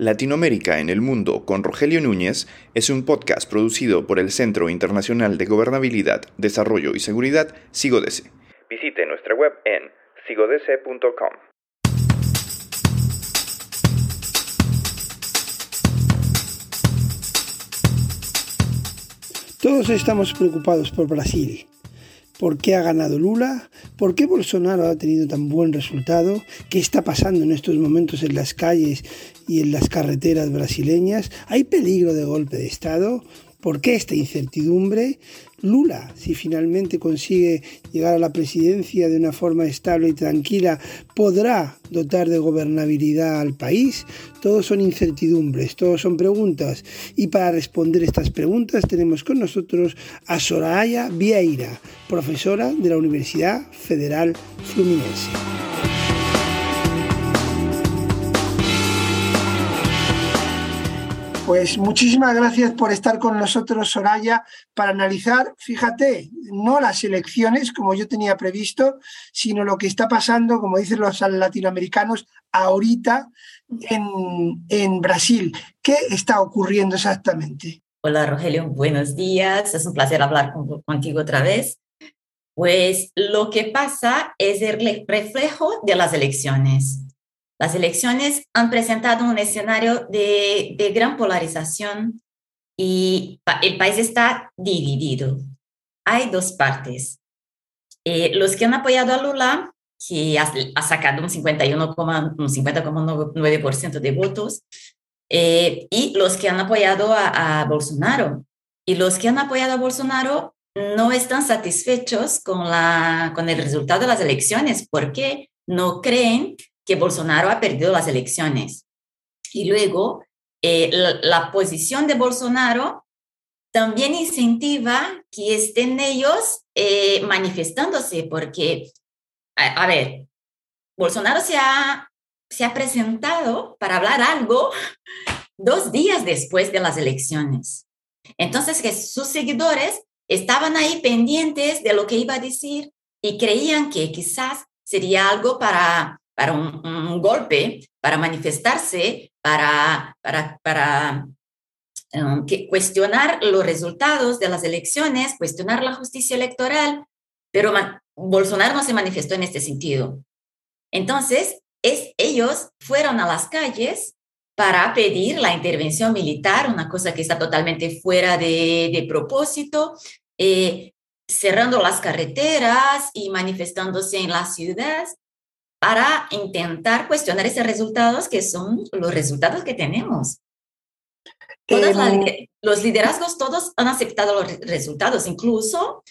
Latinoamérica en el Mundo con Rogelio Núñez es un podcast producido por el Centro Internacional de Gobernabilidad, Desarrollo y Seguridad, SIGODESE. Visite nuestra web en sigodese.com. Todos estamos preocupados por Brasil por qué ha ganado Lula, por qué Bolsonaro ha tenido tan buen resultado, qué está pasando en estos momentos en las calles y en las carreteras brasileñas, hay peligro de golpe de Estado, ¿Por qué esta incertidumbre? Lula, si finalmente consigue llegar a la presidencia de una forma estable y tranquila, podrá dotar de gobernabilidad al país. Todos son incertidumbres, todos son preguntas. Y para responder estas preguntas tenemos con nosotros a Soraya Vieira, profesora de la Universidad Federal Fluminense. Pues muchísimas gracias por estar con nosotros, Soraya, para analizar, fíjate, no las elecciones como yo tenía previsto, sino lo que está pasando, como dicen los latinoamericanos, ahorita en, en Brasil. ¿Qué está ocurriendo exactamente? Hola, Rogelio, buenos días. Es un placer hablar contigo otra vez. Pues lo que pasa es el reflejo de las elecciones. Las elecciones han presentado un escenario de, gran polarización y el país está dividido. Hay dos partes. Eh, los que han apoyado a Lula, que ha, sacado un 50,9% de votos, eh, y los que han apoyado a, a Bolsonaro. Y los que han apoyado a Bolsonaro no están satisfechos con, la, con el resultado de las elecciones porque no creen que Bolsonaro ha perdido las elecciones. Y luego, eh, la, posición de Bolsonaro también incentiva que estén ellos eh, manifestándose, porque, a, ver, Bolsonaro se ha, se ha presentado para hablar algo dos días después de las elecciones. Entonces, que sus seguidores estaban ahí pendientes de lo que iba a decir y creían que quizás sería algo para para un, golpe, para manifestarse, para, para, para um, cuestionar los resultados de las elecciones, cuestionar la justicia electoral, pero Bolsonaro no se manifestó en este sentido. Entonces, es, ellos fueron a las calles para pedir la intervención militar, una cosa que está totalmente fuera de, de propósito, eh, cerrando las carreteras y manifestándose en las ciudades para intentar cuestionar esos resultados que son los resultados que tenemos. Em, los liderazgos todos han aceptado los resultados, incluso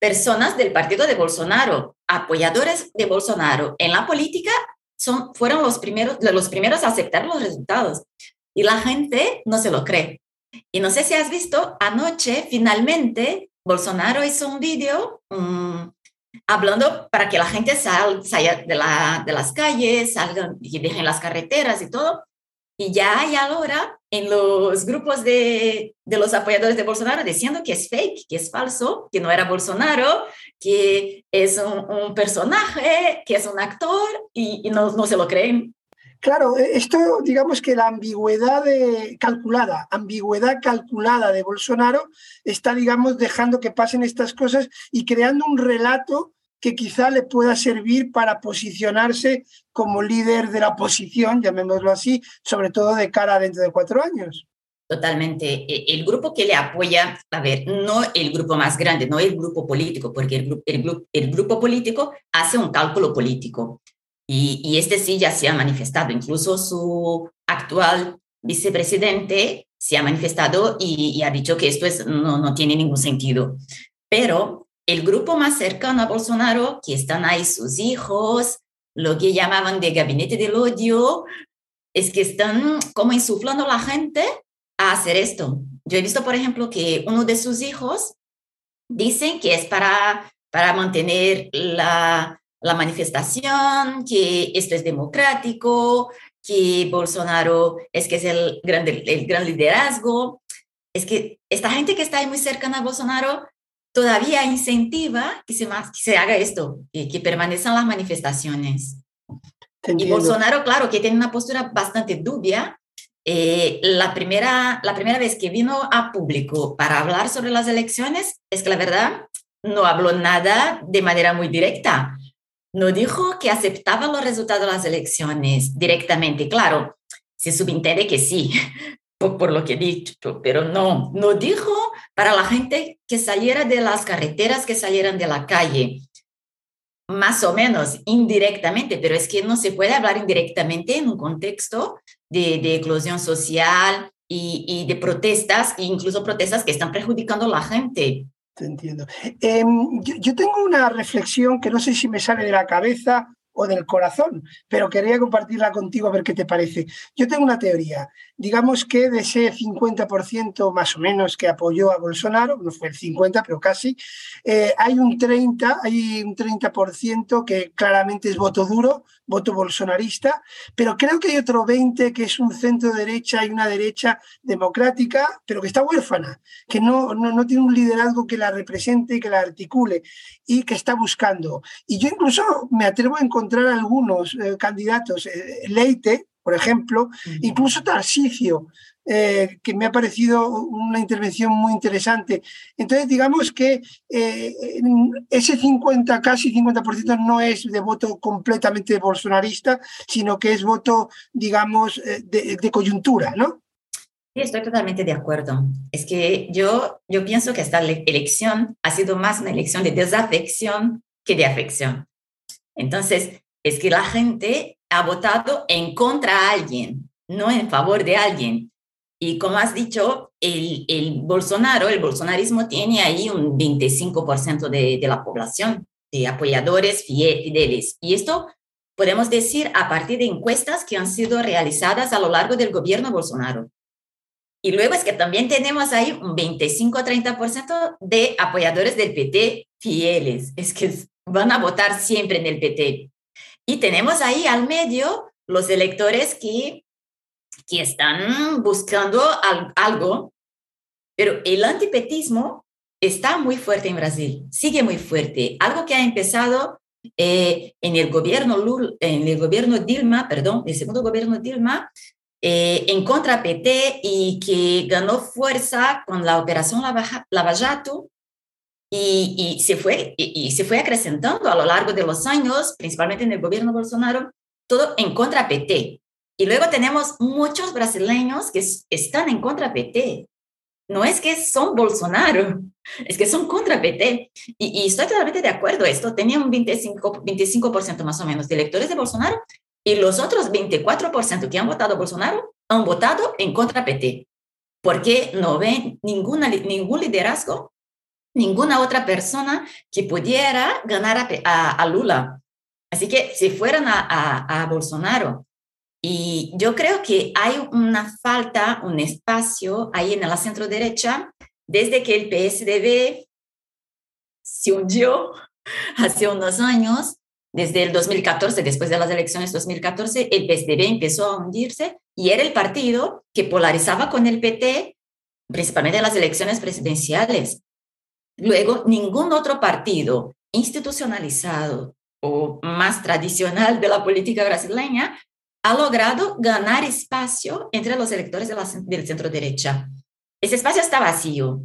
personas del partido de Bolsonaro, apoyadores de Bolsonaro en la política, son, fueron los primeros, los primeros a aceptar los resultados. Y la gente no se lo cree. Y no sé si has visto, anoche finalmente Bolsonaro hizo un vídeo, hablando para que la gente salga de, la, de las calles, salgan y dejen las carreteras y todo. Y ya hay ahora en los grupos de, de, los apoyadores de Bolsonaro diciendo que es fake, que es falso, que no era Bolsonaro, que es un, personaje, que es un actor y, y no, no se lo creen. Claro, e, esto digamos que la ambigüedad calculada, ambigüedad calculada de Bolsonaro está, digamos, dejando que pasen estas cosas y creando un relato que quizá le pueda servir para posicionarse como líder de la oposición, llamémoslo así, sobre todo de cara a dentro de cuatro años. Totalmente. E, el grupo que le apoya, a ver, no el grupo más grande, no el grupo político, porque el, grupo político hace un cálculo político. Y, este sí ya se ha manifestado, incluso su actual vicepresidente se ha manifestado y, ha dicho que esto es, no, no tiene ningún sentido. Pero el grupo más cercano a Bolsonaro, que están ahí sus hijos, lo que llamaban de gabinete del odio, es que están como insuflando a la gente a hacer esto. Yo he visto, por ejemplo, que uno de sus hijos dicen que es para, para mantener la, la manifestación, que esto es democrático, que Bolsonaro es que es el gran, el gran liderazgo. Es que esta gente que está ahí muy cercana a Bolsonaro todavía incentiva que se, que se haga esto, que, que permanezcan las manifestaciones. Y Bolsonaro, claro, que tiene una postura bastante dubia, eh, la, primera, la primera vez que vino a público para hablar sobre las elecciones, es que la verdad no habló nada de manera muy directa. No dijo que aceptaba los resultados de las elecciones directamente. Claro, se subentiende que sí, por, lo que he dicho, pero no, no dijo para la gente que saliera de las carreteras, que salieran de la calle más o menos indirectamente, pero es que no se puede hablar indirectamente en un contexto de, de eclosión social y, de protestas, incluso protestas que están perjudicando a la gente. Te entiendo. Yo, yo, tengo una reflexión que no sé si me sale de la cabeza o del corazón, pero quería compartirla contigo a ver qué te parece. Yo tengo una teoría. Digamos que de ese 50% más o menos que apoyó a Bolsonaro, no fue el 50, pero casi, eh, hay un 30, hay un 30% que claramente es voto duro, voto bolsonarista, pero creo que hay otro 20 que es un centro derecha y una derecha democrática, pero que está huérfana, que no, no, no tiene un liderazgo que la represente, que la articule y que está buscando. Y yo incluso me atrevo a encontrar encontrar algunos eh, candidatos, eh, Leite, por ejemplo, incluso Tarsicio, eh, que me ha parecido una intervención muy interesante. Entonces, digamos que eh, ese 50, casi 50% no es de voto completamente bolsonarista, sino que es voto, digamos, de, de coyuntura, ¿no? Sí, estoy totalmente de acuerdo. Es que yo, yo pienso que esta elección ha sido más una elección de desafección que de afección. Entonces, es que la gente ha votado en contra de alguien, no en favor de alguien. Y como has dicho, el, Bolsonaro, el bolsonarismo tiene ahí un 25% de, de la población, de apoyadores fieles. Y esto podemos decir a partir de encuestas que han sido realizadas a lo largo del gobierno Bolsonaro. Y luego es que también tenemos ahí un 25-30% de apoyadores del PT fieles. Es que van a votar siempre en el PT. Y tenemos ahí al medio los electores que, que están buscando al, algo, pero el antipetismo está muy fuerte en Brasil, sigue muy fuerte. Algo que ha empezado eh, en, el gobierno en el gobierno Dilma, perdón, el segundo gobierno Dilma, eh, en contra PT y que ganó fuerza con la operación Lava Jato y, se fue, y, se fue acrecentando a lo largo de los años, principalmente en el gobierno Bolsonaro, todo en contra PT. Y luego tenemos muchos brasileños que están en contra PT. No es que son Bolsonaro, es que son contra PT. Y, y estoy totalmente de acuerdo. Esto tenía un 25%, 25 más o menos de electores de Bolsonaro y los otros 24% que han votado Bolsonaro han votado en contra PT. Porque no ven ninguna, ningún liderazgo ninguna otra persona que pudiera ganar a, a, Lula. Así que si fueran a, a, Bolsonaro, y yo creo que hay una falta, un espacio ahí en la centro derecha, desde que el PSDB se hundió hace unos años, desde el 2014, después de las elecciones 2014, el PSDB empezó a hundirse y era el partido que polarizaba con el PT, principalmente en las elecciones presidenciales. Luego, ningún otro partido institucionalizado o más tradicional de la política brasileña ha logrado ganar espacio entre los electores del centro derecha. Ese espacio está vacío.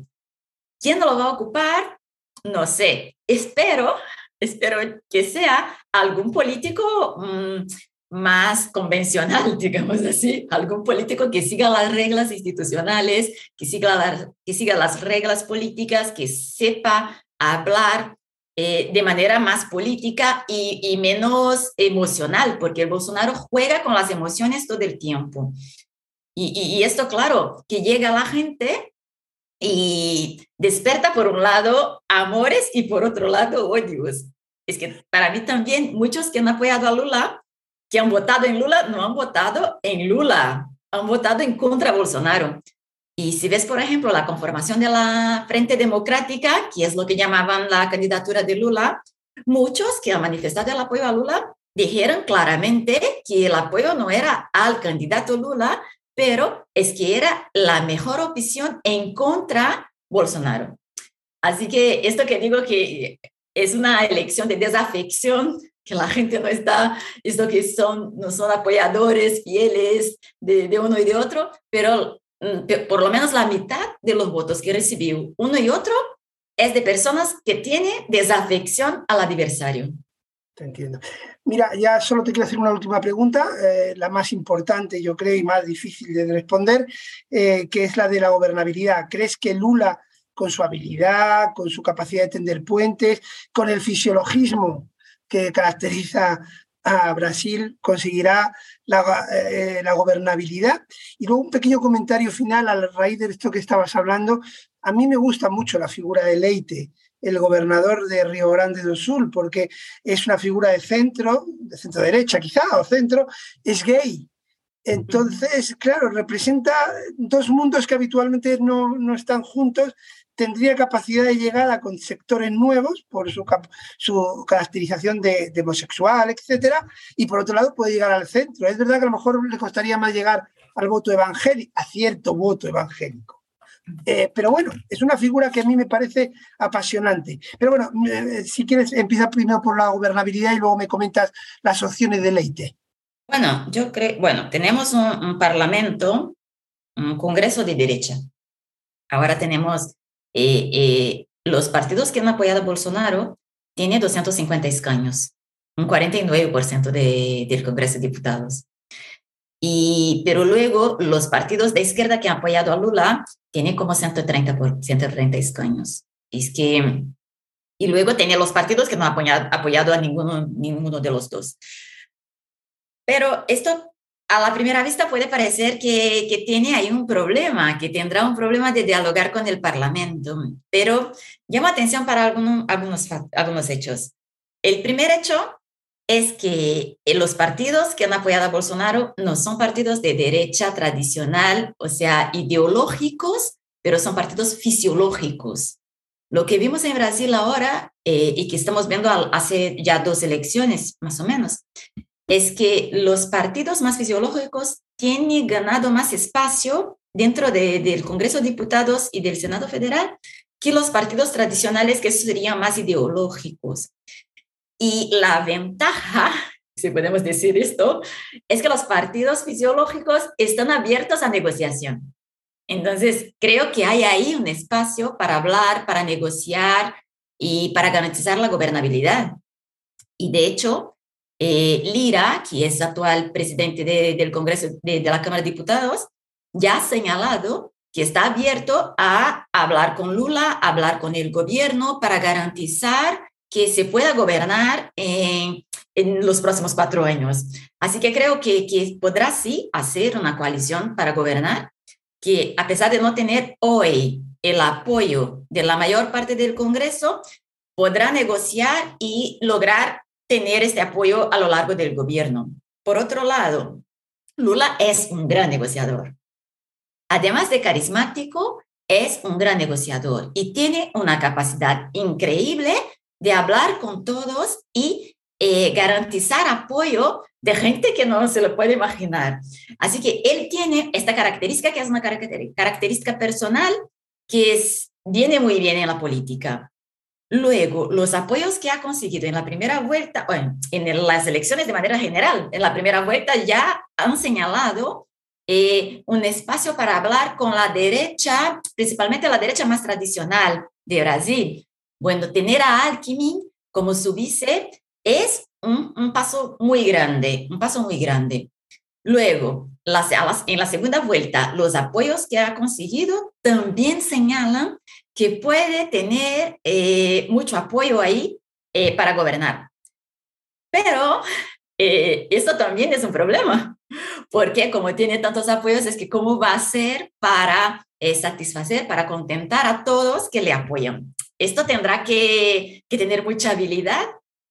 ¿Quién lo va a ocupar? No sé. Espero, espero que sea algún político mmm, más convencional, digamos así, algún político que siga las reglas institucionales, que siga, la, que siga las reglas políticas, que sepa hablar eh, de manera más política y, menos emocional, porque el Bolsonaro juega con las emociones todo el tiempo. Y, y, y esto, claro, que llega a la gente y desperta por un lado amores y por otro lado odios. Es que para mí también muchos que han apoyado a Lula que han votado en Lula no han votado en Lula, han votado en contra Bolsonaro. Y si ves, por ejemplo, la conformación de la Frente Democrática, que es lo que llamaban la candidatura de Lula, muchos que han manifestado el apoyo a Lula dijeron claramente que el apoyo no era al candidato Lula, pero es que era la mejor opción en contra Bolsonaro. Así que esto que digo que es una elección de desafección que la gente no está, esto que son, no son apoyadores fieles de, de uno y de otro, pero mm, por lo menos la mitad de los votos que recibió uno y otro es de personas que tienen desafección al adversario. Te entiendo. Mira, ya solo te quiero hacer una última pregunta, eh, la más importante, yo creo, y más difícil de responder, eh, que es la de la gobernabilidad. ¿Crees que Lula, con su habilidad, con su capacidad de tender puentes, con el fisiologismo que caracteriza a Brasil, conseguirá la, eh, la gobernabilidad? Y luego un pequeño comentario final a raíz de esto que estabas hablando. A mí me gusta mucho la figura de Leite el gobernador de Río Grande do Sul, porque es una figura de centro, de centro derecha quizá, o centro, es gay. Entonces, claro, representa dos mundos que habitualmente no, no están juntos, tendría capacidad de llegar con sectores nuevos por su, su caracterización de, homosexual, etcétera, y por otro lado puede llegar al centro. Es verdad que a lo mejor le costaría más llegar al voto evangélico, a cierto voto evangélico. Eh, pero bueno, es una figura que a mí me parece apasionante. Pero bueno, eh, si quieres, empieza primero por la gobernabilidad y luego me comentas las opciones de Leite. Bueno, yo creo, bueno, tenemos un, parlamento, un congreso de derecha. Ahora tenemos eh, los partidos que han apoyado a Bolsonaro, tiene 250 escaños, un 49% de, del Congreso de Diputados. Y, pero luego los partidos de izquierda que han apoyado a Lula tienen como 130, por, 130 escaños. Es que, y luego tiene los partidos que no han apoyado, apoyado a ninguno, ninguno de los dos. Pero esto a la primera vista puede parecer que, que, tiene ahí un problema, que tendrá un problema de dialogar con el Parlamento, pero llamo atención para algunos, algunos, algunos hechos. El primer hecho es que eh, los partidos que han apoyado a Bolsonaro no son partidos de derecha tradicional, o sea, ideológicos, pero son partidos fisiológicos. Lo que vimos en Brasil ahora eh, y que estamos viendo hace ya dos elecciones, más o menos, es que los partidos más fisiológicos tienen ganado más espacio dentro del Congreso de Diputados y del Senado Federal que los partidos tradicionales que serían más ideológicos. Y la ventaja, si podemos decir esto, es que los partidos fisiológicos están abiertos a negociación. Entonces, creo que hay ahí un espacio para hablar, para negociar y para garantizar la gobernabilidad. Y de hecho, eh, Lira, que es actual presidente del Congreso de, la Cámara de Diputados, ya ha señalado que está abierto a hablar con Lula, hablar con el gobierno para garantizar que se pueda gobernar en, en los próximos cuatro años. Así que creo que, que podrá sí hacer una coalición para gobernar, que a pesar de no tener hoy el apoyo de la mayor parte del Congreso, podrá negociar y lograr tener este apoyo a lo largo del gobierno. Por otro lado, Lula es un gran negociador. Además de carismático, es un gran negociador y tiene una capacidad increíble de hablar con todos y eh, garantizar apoyo de gente que no se lo puede imaginar. Así que él tiene esta característica que es una característica personal que es, viene muy bien en la política. Luego, los apoyos que ha conseguido en la primera vuelta, bueno, en las elecciones de manera general, en la primera vuelta ya han señalado eh, un espacio para hablar con la derecha, principalmente la derecha más tradicional de Brasil, bueno, tener a Alckmin como su vice es un, paso muy grande, un paso muy grande. Luego, las, en la segunda vuelta, los apoyos que ha conseguido también señalan que puede tener eh, mucho apoyo ahí eh, para gobernar. Pero eh, esto también es un problema, porque como tiene tantos apoyos, es que cómo va a ser para satisfacer, para contentar a todos que le apoyan. Esto tendrá que, tener mucha habilidad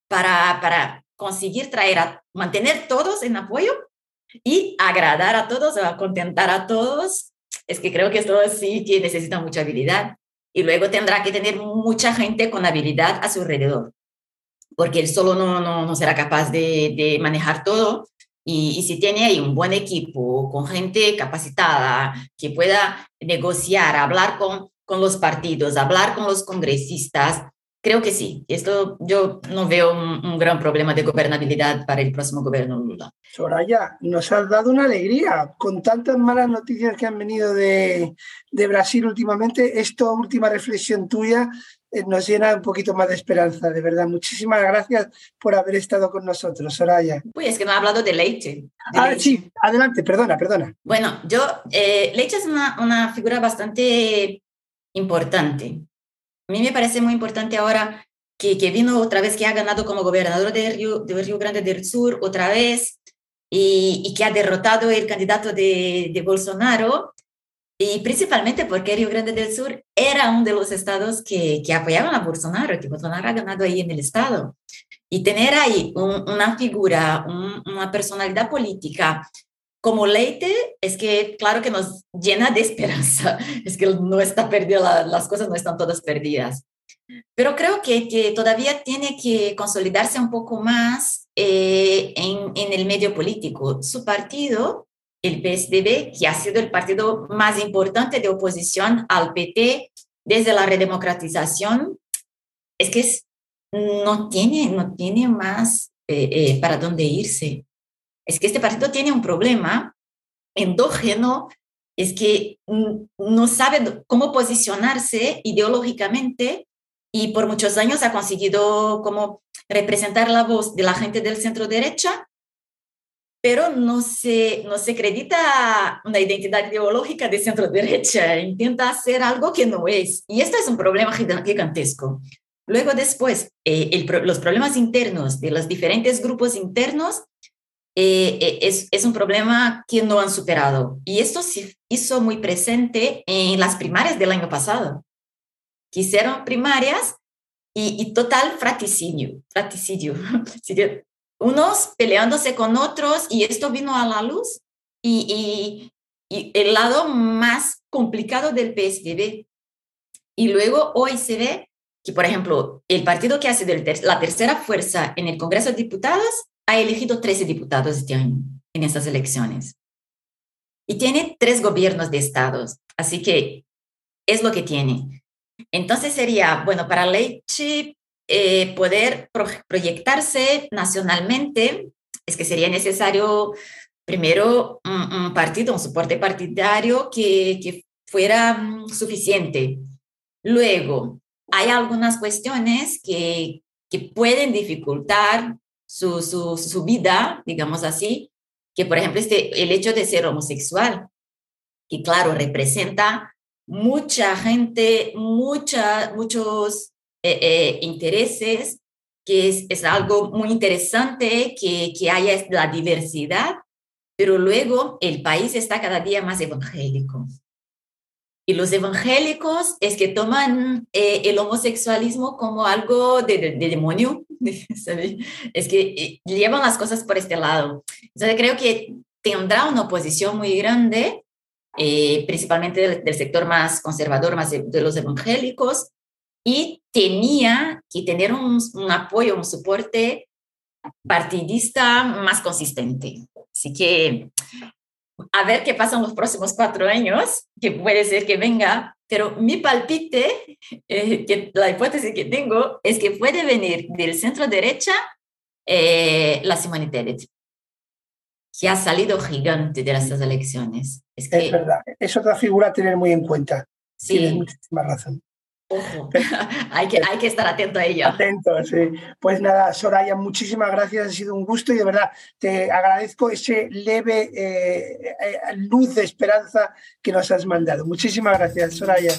para, para conseguir traer a mantener todos en apoyo y agradar a todos, a contentar a todos. Es que creo que esto sí que necesita mucha habilidad. Y luego tendrá que tener mucha gente con habilidad a su alrededor, porque él solo no, no, no será capaz de, de manejar todo. Y, y, si tiene ahí un buen equipo, con gente capacitada, que pueda negociar, hablar con, con los partidos, hablar con los congresistas, creo que sí. Esto yo no veo un, gran problema de gobernabilidad para el próximo gobierno Lula. Soraya, nos has dado una alegría con tantas malas noticias que han venido de, de Brasil últimamente. Esta última reflexión tuya eh, nos llena un poquito más de esperanza, de verdad. Muchísimas gracias por haber estado con nosotros, Soraya. Pues es que no ha hablado de Leite. ah, sí, adelante, perdona, perdona. Bueno, yo, eh, Leite es una, una figura bastante importante. A mí me parece muy importante ahora que, que vino otra vez, que ha ganado como gobernador de Río, de Río Grande del Sur otra vez y, y que ha derrotado el candidato de, de Bolsonaro y principalmente porque Río Grande del Sur era uno de los estados que, que apoyaban a Bolsonaro, que Bolsonaro ha ganado ahí en el estado. Y tener ahí una figura, una personalidad política como Leite, es que claro que nos llena de esperanza, es que no está perdida, las cosas no están todas perdidas. Pero creo que, que todavía tiene que consolidarse un poco más eh, en, en el medio político. Su partido el PSDB, que ha sido el partido más importante de oposición al PT desde la redemocratización, es que no, tiene, no tiene más eh, eh, para dónde irse. Es que este partido tiene un problema endógeno, es que no sabe cómo posicionarse ideológicamente y por muchos años ha conseguido como representar la voz de la gente del centro derecha, pero no se, no se acredita una identidad ideológica de centro derecha, intenta hacer algo que no es. Y esto es un problema gigantesco. Luego después, eh, los problemas internos de los diferentes grupos internos eh, eh, es, un problema que no han superado. Y esto se hizo muy presente en las primarias del año pasado, que hicieron primarias y, y total fratricidio, fratricidio, unos peleándose con otros y esto vino a la luz y, el lado más complicado del PSDB. Y luego hoy se ve que, por ejemplo, el partido que hace la tercera fuerza en el Congreso de Diputados ha elegido 13 diputados este en estas elecciones. Y tiene tres gobiernos de estados, así que es lo que tiene. Entonces sería, bueno, para Leche eh, poder proyectarse nacionalmente, es que sería necesario primero un, partido, un soporte partidario que, que fuera mm, suficiente. Luego, hay algunas cuestiones que, que pueden dificultar su, su, su, vida, digamos así, que por ejemplo este, el hecho de ser homosexual, que claro, representa mucha gente, mucha, muchos eh, eh, intereses, que es, es, algo muy interesante que, que haya la diversidad, pero luego el país está cada día más evangélico. Y los evangélicos es que toman eh, el homosexualismo como algo de, de, demonio, es que llevan las cosas por este lado. Entonces creo que tendrá una oposición muy grande, principalmente del, del, sector más conservador, más de, de los evangélicos, y tenía que tener un, un, apoyo, un soporte partidista más consistente. Así que a ver qué pasa en los próximos cuatro años, que puede ser que venga, pero mi palpite, eh, que la hipótesis que tengo es que puede venir del centro derecha eh, la Simone Teret, que ha salido gigante de estas elecciones. Es, que, es verdad, es otra figura a tener muy en cuenta. Sí. Tienes muchísima razón. hay, que, hay que estar atento a ella. Atento, sí. Pues nada, Soraya, muchísimas gracias, ha sido un gusto y de verdad te agradezco ese leve eh, eh, luz de esperanza que nos has mandado. Muchísimas gracias, Soraya.